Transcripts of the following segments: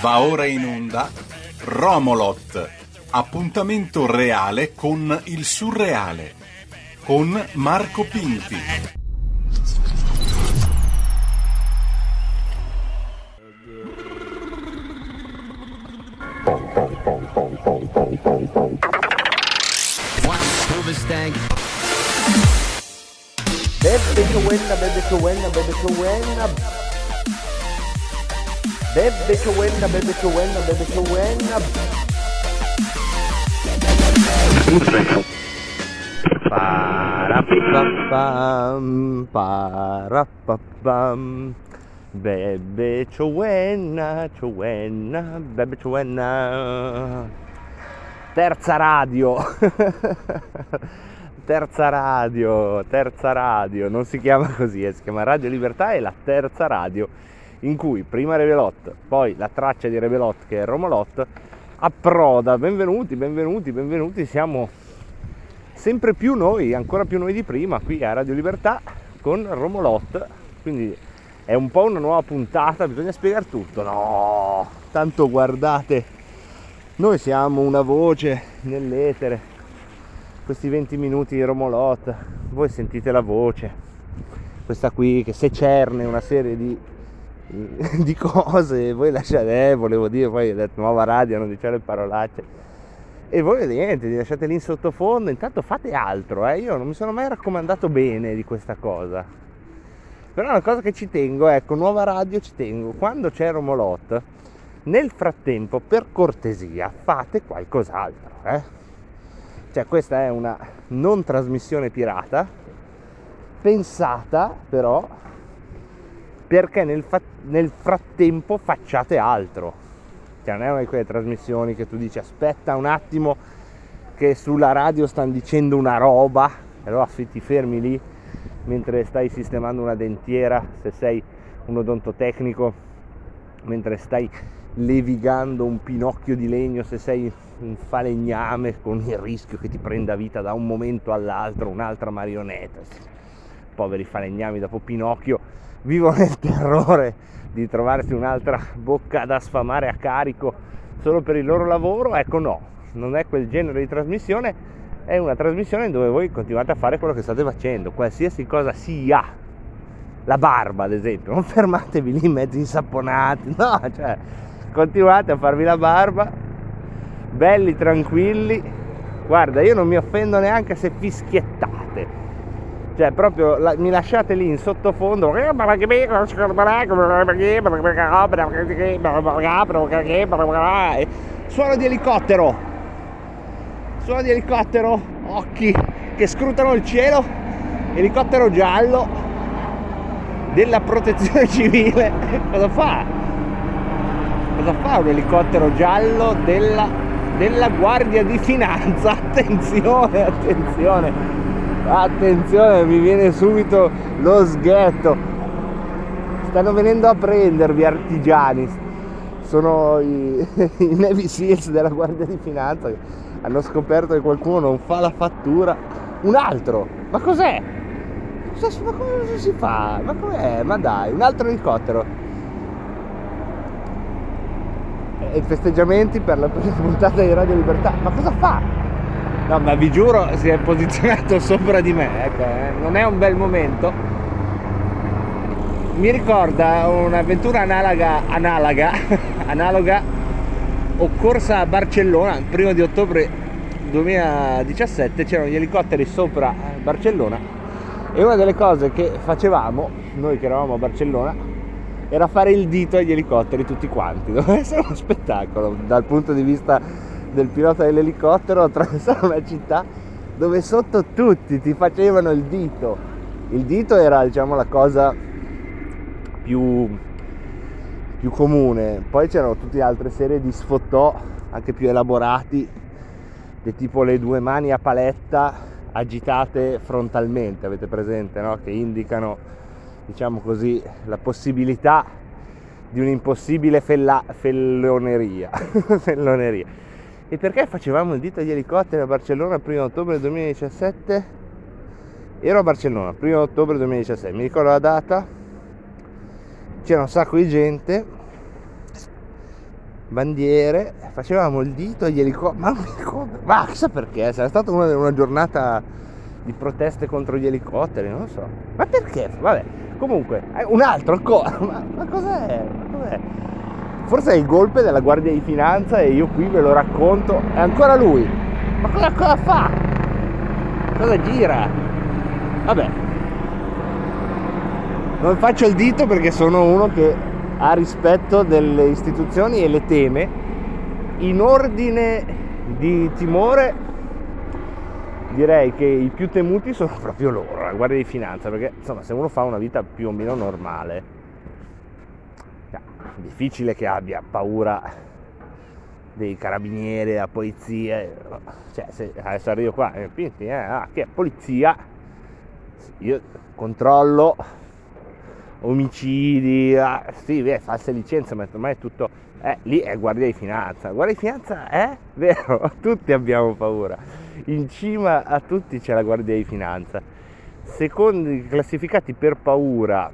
Va ora in onda Romolot, appuntamento reale con il surreale, con Marco Pinti. Bebe che buena, bebe che bebe che. Bebe che buena, bebe che buena, bebe che buena. Parapapam, parapapam. Bebe buena, buena, bebe buena. Terza radio. terza radio, terza radio, non si chiama così, eh, si chiama Radio Libertà e la terza radio in cui prima Revelot, poi la traccia di Revelot che è Romolot, approda, benvenuti, benvenuti, benvenuti, siamo sempre più noi, ancora più noi di prima, qui a Radio Libertà con Romolot, quindi è un po' una nuova puntata, bisogna spiegare tutto, no, tanto guardate, noi siamo una voce nell'etere, questi 20 minuti di Romolot, voi sentite la voce, questa qui che se cerne una serie di, di cose, voi lasciate, eh, volevo dire, poi ho detto nuova radio, non diciamo le parolacce, e voi niente, li lasciate lì in sottofondo, intanto fate altro, eh? io non mi sono mai raccomandato bene di questa cosa, però una cosa che ci tengo, ecco, nuova radio ci tengo, quando c'è Romolot, nel frattempo, per cortesia, fate qualcos'altro, eh? Cioè questa è una non trasmissione pirata, pensata però perché nel, fa- nel frattempo facciate altro. Cioè non è una di quelle trasmissioni che tu dici aspetta un attimo che sulla radio stanno dicendo una roba e allora ti fermi lì mentre stai sistemando una dentiera, se sei un odontotecnico, mentre stai levigando un pinocchio di legno, se sei un falegname con il rischio che ti prenda vita da un momento all'altro un'altra marionetta. Poveri falegnami dopo Pinocchio vivono nel terrore di trovarsi un'altra bocca da sfamare a carico solo per il loro lavoro. Ecco no, non è quel genere di trasmissione, è una trasmissione dove voi continuate a fare quello che state facendo, qualsiasi cosa sia. La barba, ad esempio, non fermatevi lì mezzi insaponati, no, cioè continuate a farvi la barba belli tranquilli guarda io non mi offendo neanche se fischiettate cioè proprio la, mi lasciate lì in sottofondo suono di elicottero suono di elicottero occhi che scrutano il cielo elicottero giallo della protezione civile cosa fa? cosa fa un elicottero giallo della della Guardia di Finanza. Attenzione, attenzione, attenzione, mi viene subito lo sghetto. Stanno venendo a prendervi artigiani. Sono i, i Navy Seals della Guardia di Finanza che hanno scoperto che qualcuno non fa la fattura. Un altro, ma cos'è? Ma come si fa? Ma com'è? Ma dai, un altro elicottero e festeggiamenti per la puntata di Radio Libertà. Ma cosa fa? No, ma vi giuro, si è posizionato sopra di me, ecco, eh. non è un bel momento. Mi ricorda un'avventura analoga, analoga, analoga occorsa a Barcellona, il primo di ottobre 2017, c'erano gli elicotteri sopra Barcellona e una delle cose che facevamo, noi che eravamo a Barcellona, era fare il dito agli elicotteri tutti quanti, doveva essere uno spettacolo dal punto di vista del pilota dell'elicottero attraversare una città dove sotto tutti ti facevano il dito. Il dito era diciamo la cosa più, più comune, poi c'erano tutte altre serie di sfottò anche più elaborati, di tipo le due mani a paletta agitate frontalmente, avete presente, no? che indicano diciamo così, la possibilità di un'impossibile fella, felloneria. felloneria. E perché facevamo il dito agli elicotteri a Barcellona il 1 ottobre 2017? Ero a Barcellona, 1 ottobre 2017, mi ricordo la data, c'era un sacco di gente bandiere, facevamo il dito agli elicotteri, ma non mi ricordo, ma chissà perché, sarà stata una, una giornata di proteste contro gli elicotteri, non lo so. Ma perché? Vabbè, comunque, eh, un altro ancora, ma, ma cos'è? Ma cos'è? Forse è il golpe della Guardia di Finanza e io qui ve lo racconto, è ancora lui. Ma cosa, cosa fa? Cosa gira? Vabbè. Non faccio il dito perché sono uno che ha rispetto delle istituzioni e le teme. In ordine di timore direi che i più temuti sono proprio loro, la Guardia di Finanza, perché insomma se uno fa una vita più o meno normale, difficile che abbia paura dei carabinieri, della polizia, cioè se adesso arrivo qua e eh, eh, ah, che è? Polizia, io controllo omicidi, ah, sì, beh, false licenze, ma ormai è tutto, eh, lì è guardia di finanza, guardia di finanza è vero, tutti abbiamo paura, in cima a tutti c'è la guardia di finanza, secondi classificati per paura,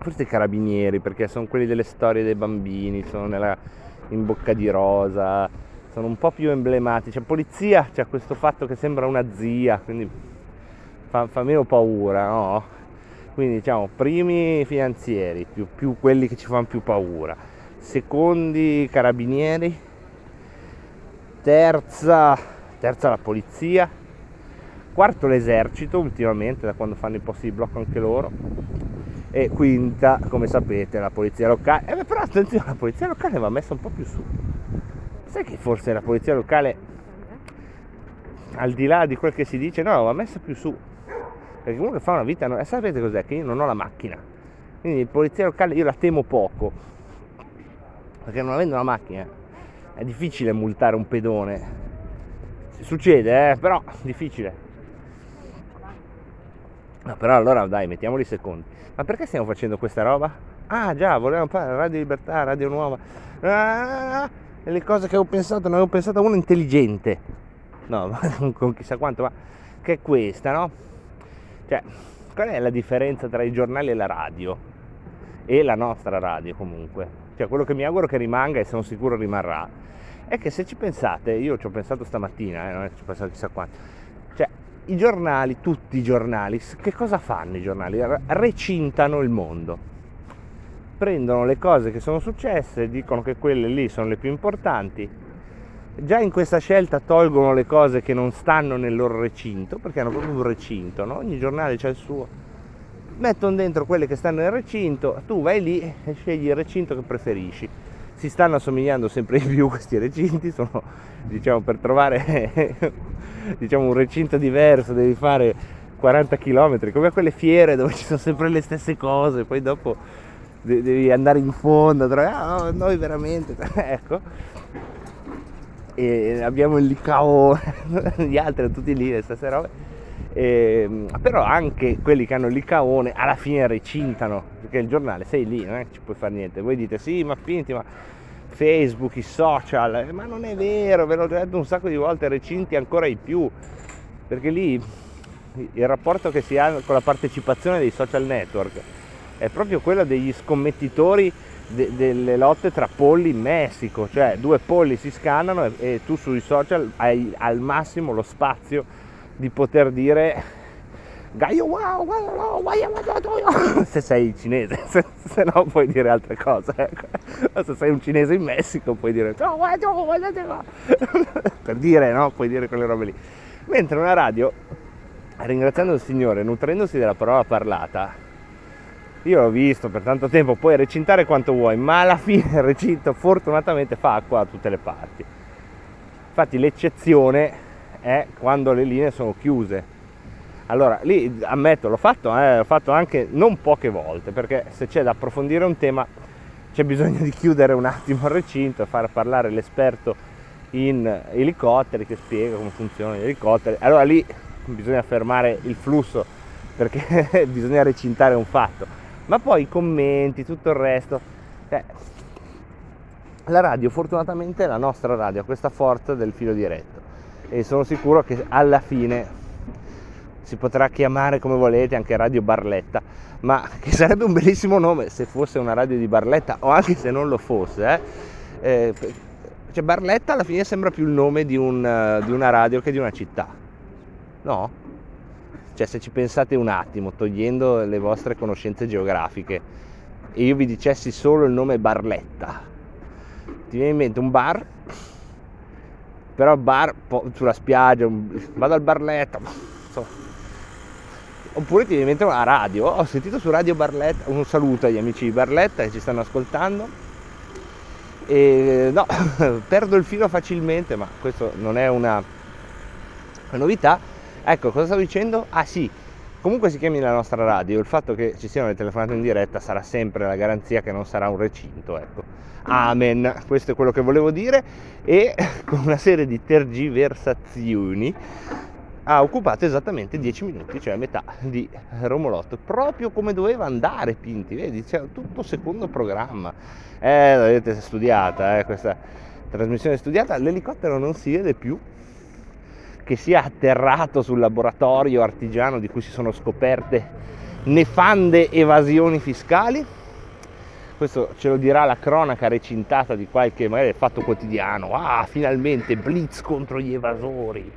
forse i carabinieri, perché sono quelli delle storie dei bambini, sono nella, in bocca di rosa, sono un po' più emblematici, la polizia c'è questo fatto che sembra una zia, quindi fa, fa meno paura, no? quindi diciamo primi finanzieri più, più quelli che ci fanno più paura. Secondi carabinieri. Terza, terza la polizia. Quarto l'esercito ultimamente da quando fanno i posti di blocco anche loro e quinta come sapete la polizia locale eh, però attenzione la polizia locale va messa un po' più su sai che forse la polizia locale al di là di quel che si dice no va messa più su perché comunque fa una vita, e sapete cos'è? Che io non ho la macchina, quindi polizia locale io la temo poco, perché non avendo la macchina è difficile multare un pedone, succede, eh? però difficile. No, però allora dai, mettiamoli secondi. Ma perché stiamo facendo questa roba? Ah già, volevamo fare Radio Libertà, Radio Nuova. Ah, le cose che avevo pensato, ne avevo pensato una intelligente. No, con chissà quanto, ma che è questa, no? Cioè, qual è la differenza tra i giornali e la radio? E la nostra radio comunque. Cioè, quello che mi auguro che rimanga e sono sicuro rimarrà, è che se ci pensate, io ci ho pensato stamattina, eh, non è che ci ho pensato chissà quanto, cioè i giornali, tutti i giornali, che cosa fanno i giornali? Recintano il mondo. Prendono le cose che sono successe, dicono che quelle lì sono le più importanti già in questa scelta tolgono le cose che non stanno nel loro recinto, perché hanno proprio un recinto, no? ogni giornale c'è il suo. Mettono dentro quelle che stanno nel recinto, tu vai lì e scegli il recinto che preferisci. Si stanno assomigliando sempre di più questi recinti, sono diciamo per trovare diciamo, un recinto diverso devi fare 40 km, come a quelle fiere dove ci sono sempre le stesse cose, poi dopo devi andare in fondo, trovare, ah, noi veramente, ecco e abbiamo il licao, gli altri tutti lì, le stesse robe. E, ehm, però anche quelli che hanno il licaone alla fine recintano, perché il giornale sei lì, non è che ci puoi fare niente. Voi dite sì, ma finti, ma Facebook, i social, eh, ma non è vero, ve l'ho detto un sacco di volte, recinti ancora di più, perché lì il rapporto che si ha con la partecipazione dei social network è proprio quello degli scommettitori de- delle lotte tra polli in Messico, cioè due polli si scannano e, e tu sui social hai al massimo lo spazio di poter dire Gaio wow, wow, wow, se sei cinese, se, se, no puoi dire altre cose. Ecco. Se sei un cinese in Messico puoi dire per dire, no? Puoi dire quelle robe lì. Mentre una radio, ringraziando il Signore, nutrendosi della parola parlata, io l'ho visto per tanto tempo, puoi recintare quanto vuoi, ma alla fine il recinto fortunatamente fa acqua da tutte le parti. Infatti l'eccezione è quando le linee sono chiuse. Allora, lì ammetto, l'ho fatto, eh, l'ho fatto anche non poche volte, perché se c'è da approfondire un tema c'è bisogno di chiudere un attimo il recinto e far parlare l'esperto in elicotteri che spiega come funzionano gli elicotteri. Allora lì bisogna fermare il flusso perché bisogna recintare un fatto ma poi i commenti, tutto il resto. Eh, la radio, fortunatamente, la nostra radio ha questa forza del filo diretto e sono sicuro che alla fine si potrà chiamare come volete anche Radio Barletta, ma che sarebbe un bellissimo nome se fosse una radio di Barletta o anche se non lo fosse. Eh, cioè Barletta alla fine sembra più il nome di, un, uh, di una radio che di una città. No? Cioè se ci pensate un attimo, togliendo le vostre conoscenze geografiche, e io vi dicessi solo il nome Barletta, ti viene in mente un bar, però bar sulla spiaggia, vado al Barletta, so. oppure ti mente una radio, ho sentito su Radio Barletta, un saluto agli amici di Barletta che ci stanno ascoltando, e no, perdo il filo facilmente, ma questo non è una novità. Ecco, cosa stavo dicendo? Ah sì, comunque si chiami la nostra radio, il fatto che ci siano le telefonate in diretta sarà sempre la garanzia che non sarà un recinto, ecco. Amen, questo è quello che volevo dire e con una serie di tergiversazioni ha occupato esattamente 10 minuti, cioè metà di Romolotto, proprio come doveva andare Pinti, vedi, c'è tutto secondo programma. Eh, l'avete studiata, eh, questa trasmissione studiata, l'elicottero non si vede più che sia atterrato sul laboratorio artigiano di cui si sono scoperte nefande evasioni fiscali. Questo ce lo dirà la cronaca recintata di qualche magari fatto quotidiano. Ah, finalmente blitz contro gli evasori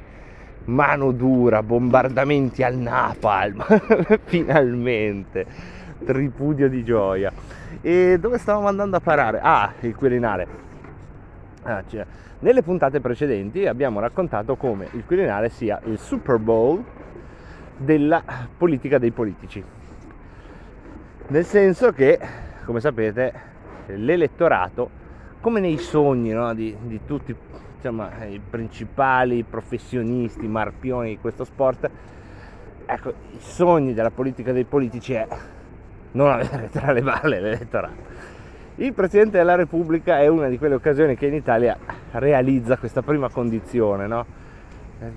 mano dura, bombardamenti al napalm, finalmente, tripudio di gioia. E dove stavamo andando a parare? Ah, il Quirinale. Ah, cioè, nelle puntate precedenti abbiamo raccontato come il Quirinale sia il Super Bowl della politica dei politici. Nel senso che, come sapete, l'elettorato, come nei sogni no, di, di tutti insomma, i principali professionisti, marpioni di questo sport, ecco, i sogni della politica dei politici è non avere tra le balle l'elettorato. Il Presidente della Repubblica è una di quelle occasioni che in Italia realizza questa prima condizione, no?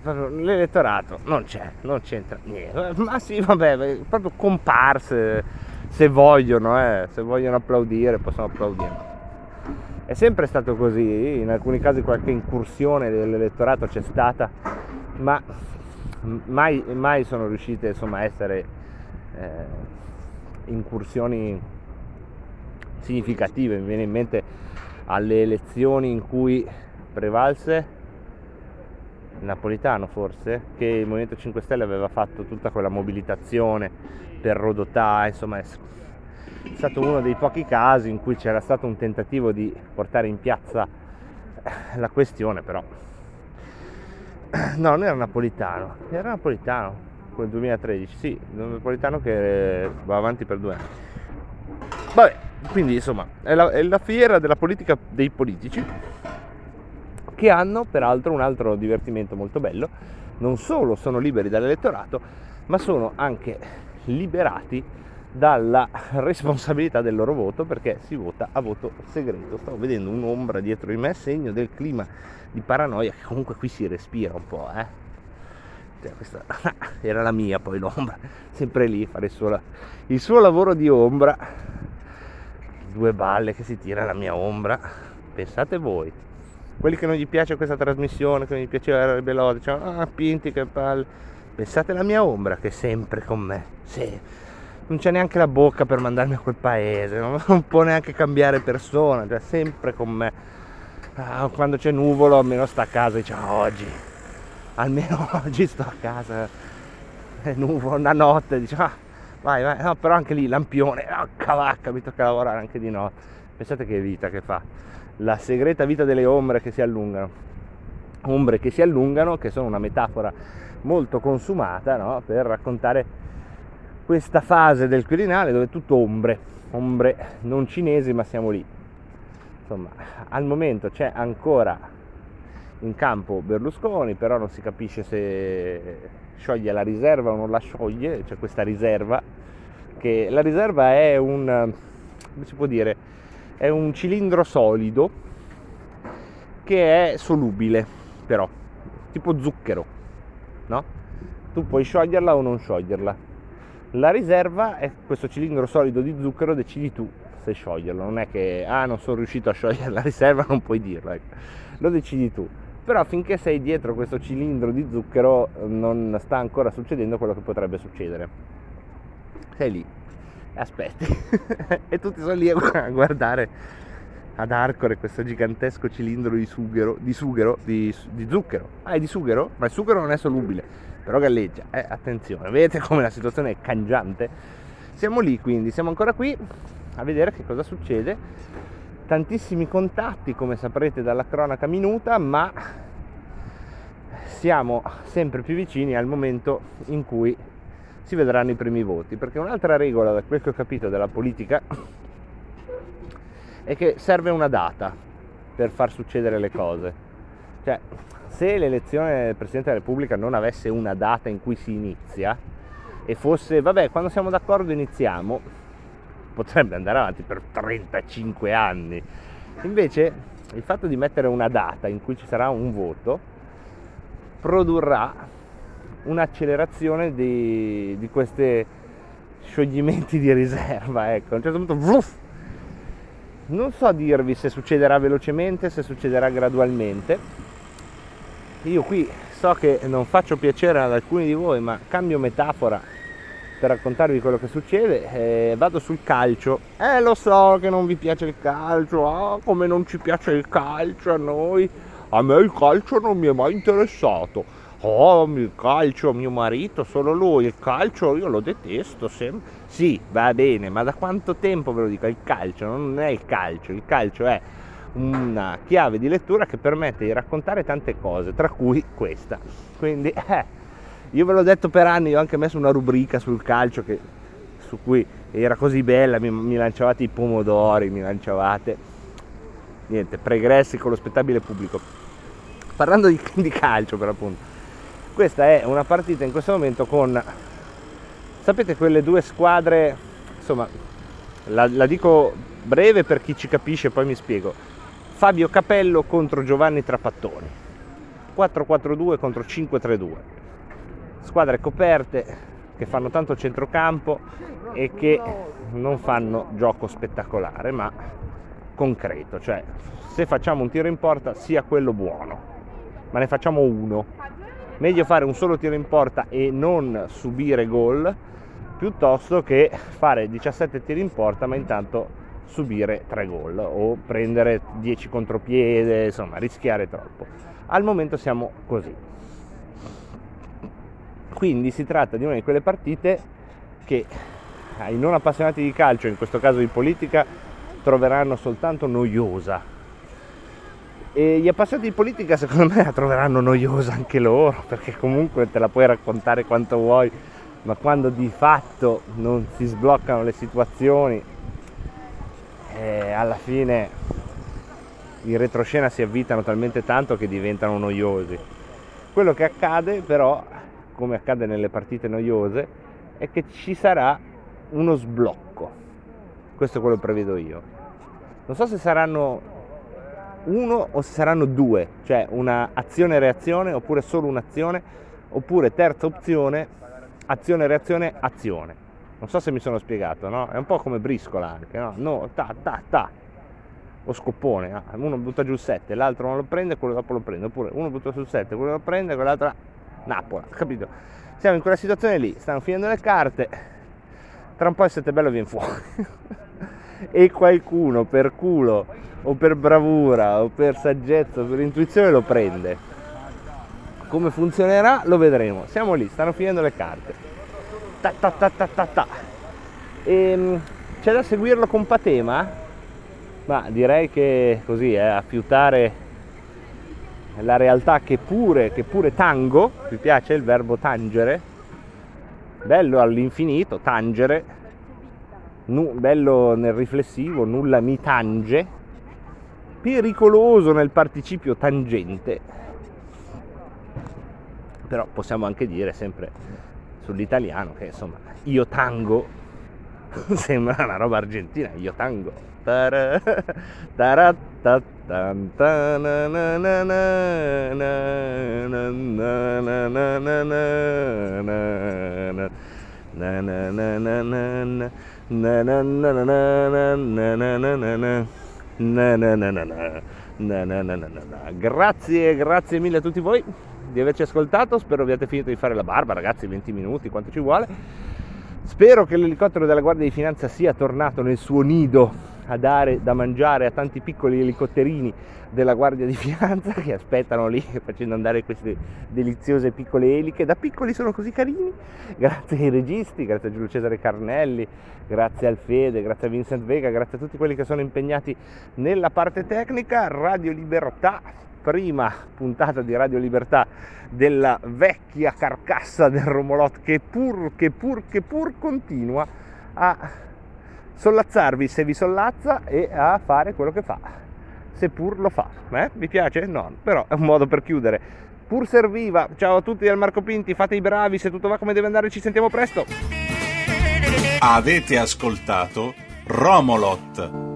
L'elettorato non c'è, non c'entra niente, ma sì, vabbè, proprio comparse se vogliono, eh, se vogliono applaudire possono applaudire. È sempre stato così, in alcuni casi qualche incursione dell'elettorato c'è stata, ma mai, mai sono riuscite insomma, a essere eh, incursioni significative. Mi viene in mente alle elezioni in cui prevalse Napolitano forse, che il Movimento 5 Stelle aveva fatto tutta quella mobilitazione per Rodotà, insomma è stato uno dei pochi casi in cui c'era stato un tentativo di portare in piazza la questione, però no, non era napolitano, era napolitano quel 2013, sì, napolitano che va avanti per due anni. Vabbè, quindi insomma, è la, è la fiera della politica dei politici che hanno peraltro un altro divertimento molto bello, non solo sono liberi dall'elettorato, ma sono anche liberati dalla responsabilità del loro voto perché si vota a voto segreto. Stavo vedendo un'ombra dietro di me, segno del clima di paranoia che comunque qui si respira un po', eh. Cioè, questa era la mia poi l'ombra, sempre lì fare il suo, il suo lavoro di ombra. Due balle che si tira la mia ombra. Pensate voi. Quelli che non gli piace questa trasmissione, che non gli piaceva il Belodi, dicevano, ah, Pinti che palle. Pensate alla mia ombra che è sempre con me. Sì non c'è neanche la bocca per mandarmi a quel paese, non può neanche cambiare persona, cioè sempre con me. Ah, quando c'è nuvolo almeno sta a casa dice ah, oggi, almeno oggi sto a casa, è nuvolo, una notte, dice ah, vai vai, no, però anche lì lampione, oh, cavacca, mi tocca lavorare anche di notte. Pensate che vita che fa, la segreta vita delle ombre che si allungano. Ombre che si allungano, che sono una metafora molto consumata no? per raccontare questa fase del Quirinale dove è tutto ombre, ombre non cinesi ma siamo lì. Insomma, al momento c'è ancora in campo Berlusconi, però non si capisce se scioglie la riserva o non la scioglie, c'è questa riserva, che la riserva è un, dire, è un cilindro solido che è solubile, però, tipo zucchero, no? Tu puoi scioglierla o non scioglierla la riserva è questo cilindro solido di zucchero, decidi tu se scioglierlo, non è che ah non sono riuscito a sciogliere la riserva, non puoi dirlo, ecco. lo decidi tu. Però finché sei dietro questo cilindro di zucchero non sta ancora succedendo quello che potrebbe succedere. Sei lì aspetti e tutti sono lì a guardare ad Arcore questo gigantesco cilindro di sughero, di, sughero, di, di zucchero. Ah, è di sughero? Ma il sughero non è solubile, però galleggia. Eh, attenzione, vedete come la situazione è cangiante? Siamo lì quindi, siamo ancora qui a vedere che cosa succede. Tantissimi contatti, come saprete dalla cronaca minuta, ma siamo sempre più vicini al momento in cui si vedranno i primi voti, perché un'altra regola, da quel che ho capito della politica, è che serve una data per far succedere le cose. Cioè, se l'elezione del Presidente della Repubblica non avesse una data in cui si inizia e fosse, vabbè, quando siamo d'accordo iniziamo, potrebbe andare avanti per 35 anni. Invece il fatto di mettere una data in cui ci sarà un voto produrrà un'accelerazione di, di questi scioglimenti di riserva. Ecco, a un certo punto, vuff, non so dirvi se succederà velocemente, se succederà gradualmente. Io qui so che non faccio piacere ad alcuni di voi, ma cambio metafora per raccontarvi quello che succede. Vado sul calcio. Eh, lo so che non vi piace il calcio. Ah, come non ci piace il calcio a noi. A me il calcio non mi è mai interessato. Oh, il calcio, mio marito, solo lui. Il calcio io lo detesto sempre. Sì, va bene, ma da quanto tempo ve lo dico? Il calcio non è il calcio, il calcio è una chiave di lettura che permette di raccontare tante cose, tra cui questa. Quindi, eh, io ve l'ho detto per anni, ho anche messo una rubrica sul calcio che, su cui era così bella, mi, mi lanciavate i pomodori, mi lanciavate niente, pregressi con lo spettabile pubblico. Parlando di, di calcio per appunto, questa è una partita in questo momento con sapete quelle due squadre, insomma, la, la dico breve per chi ci capisce, poi mi spiego. Fabio Capello contro Giovanni Trapattoni, 4-4-2 contro 5-3-2. Squadre coperte che fanno tanto centrocampo e che non fanno gioco spettacolare, ma concreto, cioè se facciamo un tiro in porta sia quello buono, ma ne facciamo uno. Meglio fare un solo tiro in porta e non subire gol piuttosto che fare 17 tiri in porta ma intanto subire 3 gol o prendere 10 contropiede, insomma rischiare troppo. Al momento siamo così. Quindi si tratta di una di quelle partite che ai non appassionati di calcio, in questo caso di politica, troveranno soltanto noiosa. E gli appassionati di politica secondo me la troveranno noiosa anche loro, perché comunque te la puoi raccontare quanto vuoi ma quando di fatto non si sbloccano le situazioni, eh, alla fine in retroscena si avvitano talmente tanto che diventano noiosi. Quello che accade però, come accade nelle partite noiose, è che ci sarà uno sblocco. Questo è quello che prevedo io. Non so se saranno uno o se saranno due, cioè una azione-reazione oppure solo un'azione, oppure terza opzione azione, reazione, azione. Non so se mi sono spiegato, no? È un po' come briscola anche, no? No, ta, ta, ta. O scoppone, no? uno butta giù il 7, l'altro non lo prende, quello dopo lo prende, oppure uno butta sul 7, quello lo prende, quell'altra Napola, capito? Siamo in quella situazione lì, stanno finendo le carte, tra un po' il 7 bello viene fuori. e qualcuno per culo o per bravura o per saggezza o per intuizione lo prende come funzionerà lo vedremo. Siamo lì, stanno finendo le carte. Ta ta ta ta ta ta. E, ehm, c'è da seguirlo con patema? Ma direi che così è eh, a fiutare la realtà che pure, che pure tango, mi piace il verbo tangere, bello all'infinito, tangere, nu, bello nel riflessivo, nulla mi tange, pericoloso nel participio tangente, però possiamo anche dire sempre sull'italiano che insomma io tango sembra una roba argentina io tango grazie grazie mille a tutti voi di averci ascoltato, spero abbiate finito di fare la barba, ragazzi, 20 minuti, quanto ci vuole. Spero che l'elicottero della Guardia di Finanza sia tornato nel suo nido a dare da mangiare a tanti piccoli elicotterini della Guardia di Finanza che aspettano lì facendo andare queste deliziose piccole eliche. Da piccoli sono così carini, grazie ai registi, grazie a Giulio Cesare Carnelli, grazie al Fede, grazie a Vincent Vega, grazie a tutti quelli che sono impegnati nella parte tecnica. Radio Libertà, prima puntata di Radio Libertà della vecchia carcassa del Romolot che pur, che pur, che pur continua a sollazzarvi se vi sollazza e a fare quello che fa seppur lo fa. Eh? Vi piace? No, però è un modo per chiudere. Pur serviva. Ciao a tutti dal Marco Pinti, fate i bravi, se tutto va come deve andare ci sentiamo presto. Avete ascoltato Romolot